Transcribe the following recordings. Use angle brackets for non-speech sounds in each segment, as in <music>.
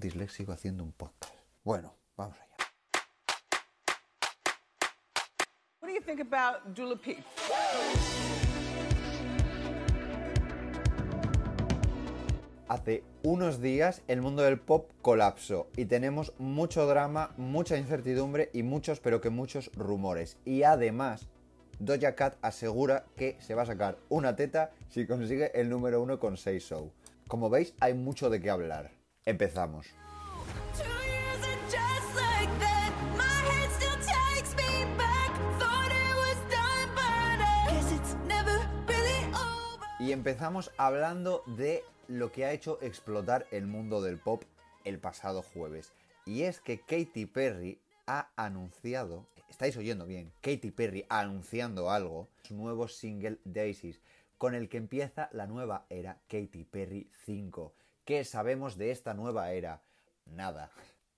un disléxico haciendo un podcast. Bueno, vamos allá. What do you think about Dula Peep? Hace unos días el mundo del pop colapsó y tenemos mucho drama, mucha incertidumbre y muchos, pero que muchos rumores. Y además, Doja Cat asegura que se va a sacar una teta si consigue el número uno con 6 show. Como veis, hay mucho de qué hablar. Empezamos. Y empezamos hablando de lo que ha hecho explotar el mundo del pop el pasado jueves. Y es que Katy Perry ha anunciado, estáis oyendo bien, Katy Perry anunciando algo, su nuevo single Daisies, con el que empieza la nueva era Katy Perry 5. ¿Qué sabemos de esta nueva era? Nada.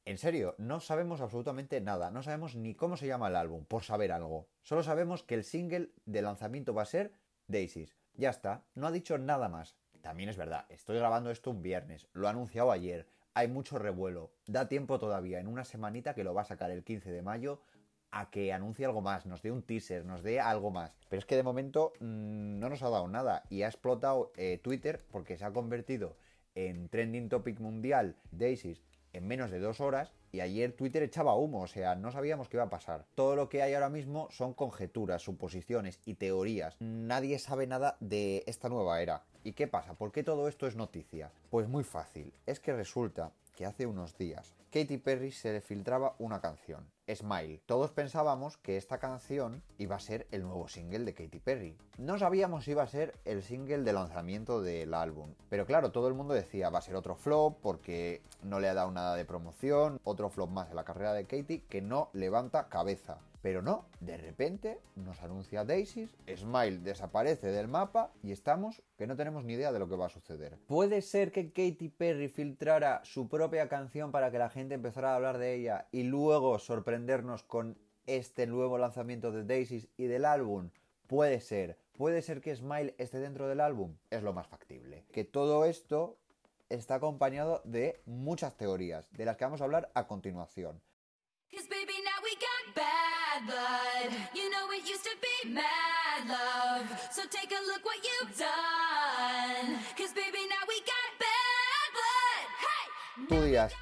En serio, no sabemos absolutamente nada. No sabemos ni cómo se llama el álbum, por saber algo. Solo sabemos que el single de lanzamiento va a ser Daisies. Ya está, no ha dicho nada más. También es verdad, estoy grabando esto un viernes, lo ha anunciado ayer, hay mucho revuelo, da tiempo todavía, en una semanita que lo va a sacar el 15 de mayo, a que anuncie algo más, nos dé un teaser, nos dé algo más. Pero es que de momento mmm, no nos ha dado nada y ha explotado eh, Twitter porque se ha convertido en trending topic mundial Daisies en menos de dos horas y ayer Twitter echaba humo, o sea, no sabíamos qué iba a pasar. Todo lo que hay ahora mismo son conjeturas, suposiciones y teorías. Nadie sabe nada de esta nueva era. ¿Y qué pasa? ¿Por qué todo esto es noticia? Pues muy fácil, es que resulta que hace unos días Katy Perry se le filtraba una canción, Smile. Todos pensábamos que esta canción iba a ser el nuevo single de Katy Perry. No sabíamos si iba a ser el single de lanzamiento del álbum. Pero claro, todo el mundo decía va a ser otro flop porque no le ha dado nada de promoción, flop más en la carrera de Katy que no levanta cabeza. Pero no, de repente nos anuncia Daisies, Smile desaparece del mapa y estamos que no tenemos ni idea de lo que va a suceder. ¿Puede ser que Katy Perry filtrara su propia canción para que la gente empezara a hablar de ella y luego sorprendernos con este nuevo lanzamiento de Daisies y del álbum? Puede ser. ¿Puede ser que Smile esté dentro del álbum? Es lo más factible. Que todo esto está acompañado de muchas teorías, de las que vamos a hablar a continuación.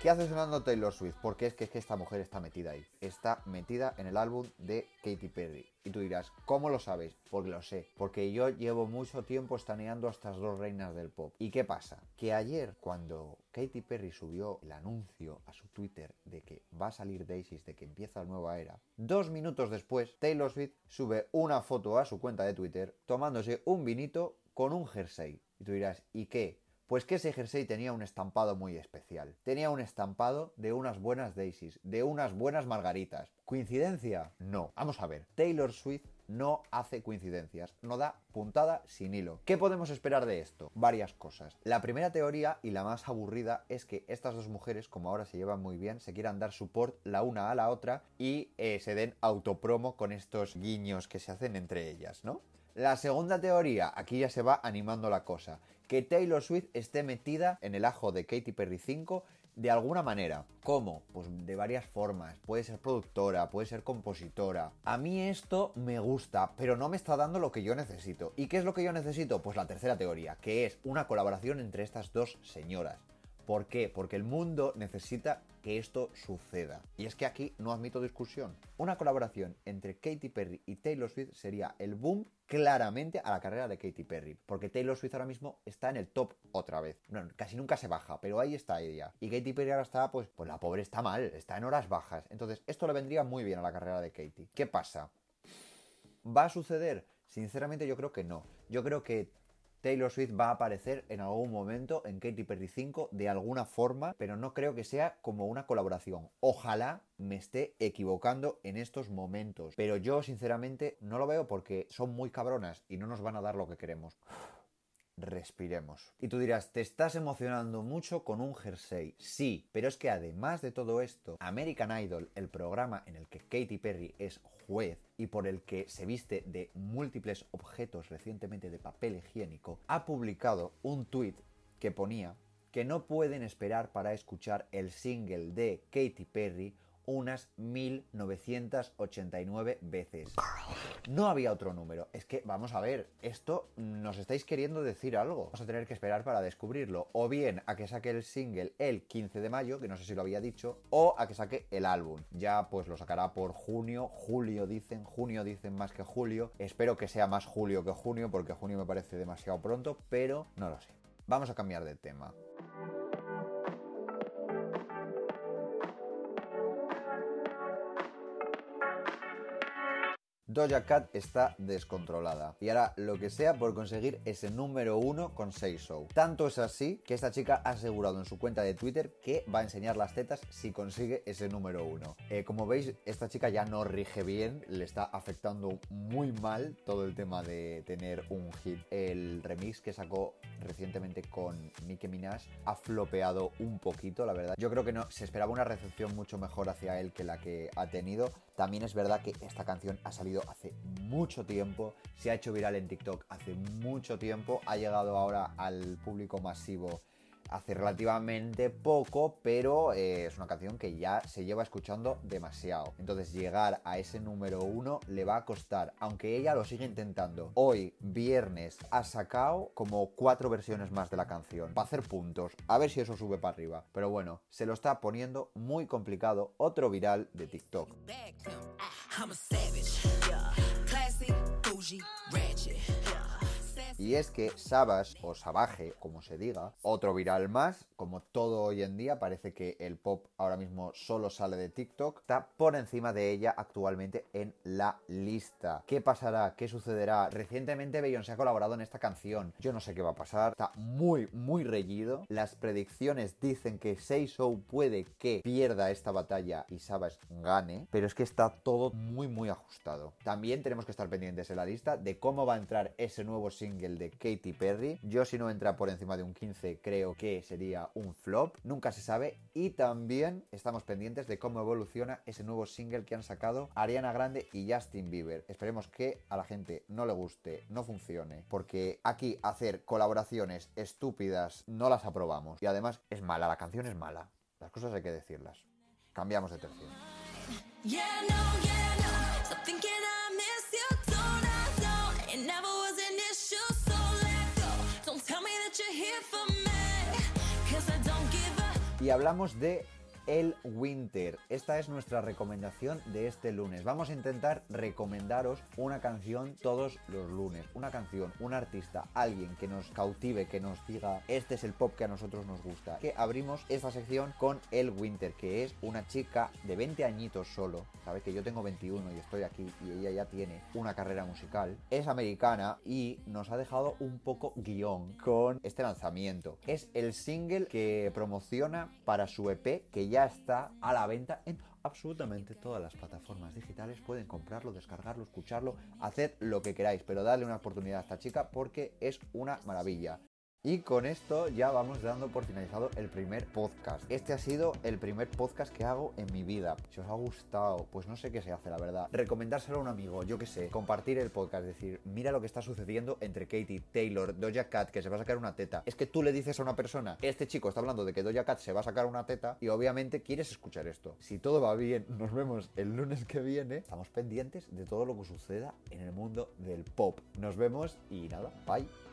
¿Qué hace sonando Taylor Swift? Porque es que, es que esta mujer está metida ahí. Está metida en el álbum de Katy Perry. Y tú dirás, ¿cómo lo sabes? Porque lo sé. Porque yo llevo mucho tiempo estaneando estas dos reinas del pop. ¿Y qué pasa? Que ayer, cuando Katy Perry subió el anuncio a su Twitter de que va a salir Daisies, de que empieza la nueva era, dos minutos después, Taylor Swift sube una foto a su cuenta de Twitter tomándose un vinito con un jersey. Y tú dirás, ¿y qué? Pues que ese jersey tenía un estampado muy especial. Tenía un estampado de unas buenas daisies, de unas buenas margaritas. ¿Coincidencia? No. Vamos a ver. Taylor Swift no hace coincidencias, no da puntada sin hilo. ¿Qué podemos esperar de esto? Varias cosas. La primera teoría y la más aburrida es que estas dos mujeres, como ahora se llevan muy bien, se quieran dar support la una a la otra y eh, se den autopromo con estos guiños que se hacen entre ellas, ¿no? La segunda teoría, aquí ya se va animando la cosa, que Taylor Swift esté metida en el ajo de Katy Perry 5 de alguna manera. ¿Cómo? Pues de varias formas. Puede ser productora, puede ser compositora. A mí esto me gusta, pero no me está dando lo que yo necesito. ¿Y qué es lo que yo necesito? Pues la tercera teoría, que es una colaboración entre estas dos señoras. ¿Por qué? Porque el mundo necesita que esto suceda. Y es que aquí no admito discusión. Una colaboración entre Katy Perry y Taylor Swift sería el boom claramente a la carrera de Katy Perry. Porque Taylor Swift ahora mismo está en el top otra vez. No, casi nunca se baja, pero ahí está ella. Y Katy Perry ahora está, pues, pues la pobre está mal, está en horas bajas. Entonces, esto le vendría muy bien a la carrera de Katy. ¿Qué pasa? ¿Va a suceder? Sinceramente yo creo que no. Yo creo que Taylor Swift va a aparecer en algún momento en Katy Perry 5 de alguna forma, pero no creo que sea como una colaboración. Ojalá me esté equivocando en estos momentos, pero yo sinceramente no lo veo porque son muy cabronas y no nos van a dar lo que queremos. Respiremos. Y tú dirás, te estás emocionando mucho con un jersey. Sí, pero es que además de todo esto, American Idol, el programa en el que Katy Perry es juez y por el que se viste de múltiples objetos recientemente de papel higiénico, ha publicado un tuit que ponía que no pueden esperar para escuchar el single de Katy Perry unas 1989 veces. No había otro número. Es que, vamos a ver, esto nos estáis queriendo decir algo. Vamos a tener que esperar para descubrirlo. O bien a que saque el single el 15 de mayo, que no sé si lo había dicho, o a que saque el álbum. Ya pues lo sacará por junio, julio dicen, junio dicen más que julio. Espero que sea más julio que junio, porque junio me parece demasiado pronto, pero no lo sé. Vamos a cambiar de tema. Doja Cat está descontrolada y hará lo que sea por conseguir ese número uno con Say So. Tanto es así que esta chica ha asegurado en su cuenta de Twitter que va a enseñar las tetas si consigue ese número uno. Eh, como veis, esta chica ya no rige bien, le está afectando muy mal todo el tema de tener un hit. El remix que sacó recientemente con Nicki Minaj ha flopeado un poquito, la verdad. Yo creo que no se esperaba una recepción mucho mejor hacia él que la que ha tenido. También es verdad que esta canción ha salido hace mucho tiempo, se ha hecho viral en TikTok hace mucho tiempo, ha llegado ahora al público masivo hace relativamente poco, pero eh, es una canción que ya se lleva escuchando demasiado. Entonces llegar a ese número uno le va a costar, aunque ella lo sigue intentando. Hoy, viernes, ha sacado como cuatro versiones más de la canción para hacer puntos, a ver si eso sube para arriba. Pero bueno, se lo está poniendo muy complicado otro viral de TikTok. Y es que Savage o Savage, como se diga, otro viral más, como todo hoy en día, parece que el pop ahora mismo solo sale de TikTok, está por encima de ella actualmente en la lista. ¿Qué pasará? ¿Qué sucederá? Recientemente Beyoncé ha colaborado en esta canción. Yo no sé qué va a pasar. Está muy, muy reñido. Las predicciones dicen que Say So puede que pierda esta batalla y Savage gane, pero es que está todo muy, muy ajustado. También tenemos que estar pendientes en la lista de cómo va a entrar ese nuevo single de Katy Perry. Yo si no entra por encima de un 15 creo que sería un flop. Nunca se sabe. Y también estamos pendientes de cómo evoluciona ese nuevo single que han sacado Ariana Grande y Justin Bieber. Esperemos que a la gente no le guste, no funcione. Porque aquí hacer colaboraciones estúpidas no las aprobamos. Y además es mala, la canción es mala. Las cosas hay que decirlas. Cambiamos de tercio. Y hablamos de El Winter. Esta es nuestra recomendación de este lunes. Vamos a intentar recomendaros una canción todos los lunes. Una canción, un artista, alguien que nos cautive, que nos diga este es el pop que a nosotros nos gusta. Que abrimos esta sección con El Winter, que es una chica de 20 añitos solo. Sabes que yo tengo 21 y estoy aquí y ella ya tiene una carrera musical. Es americana y nos ha dejado un poco guion con este lanzamiento. Es el single que promociona para su EP que ya está a la venta en absolutamente todas las plataformas digitales. Pueden comprarlo, descargarlo, escucharlo, hacer lo que queráis, pero darle una oportunidad a esta chica porque es una maravilla. Y con esto ya vamos dando por finalizado el primer podcast. Este ha sido el primer podcast que hago en mi vida. Si os ha gustado, pues no sé qué se hace, la verdad. Recomendárselo a un amigo, yo qué sé. Compartir el podcast, decir, mira lo que está sucediendo entre Katie, Taylor, Doja Cat, que se va a sacar una teta. Es que tú le dices a una persona, este chico está hablando de que Doja Cat se va a sacar una teta y obviamente quieres escuchar esto. Si todo va bien, <laughs> nos vemos el lunes que viene. Estamos pendientes de todo lo que suceda en el mundo del pop. Nos vemos y nada, bye.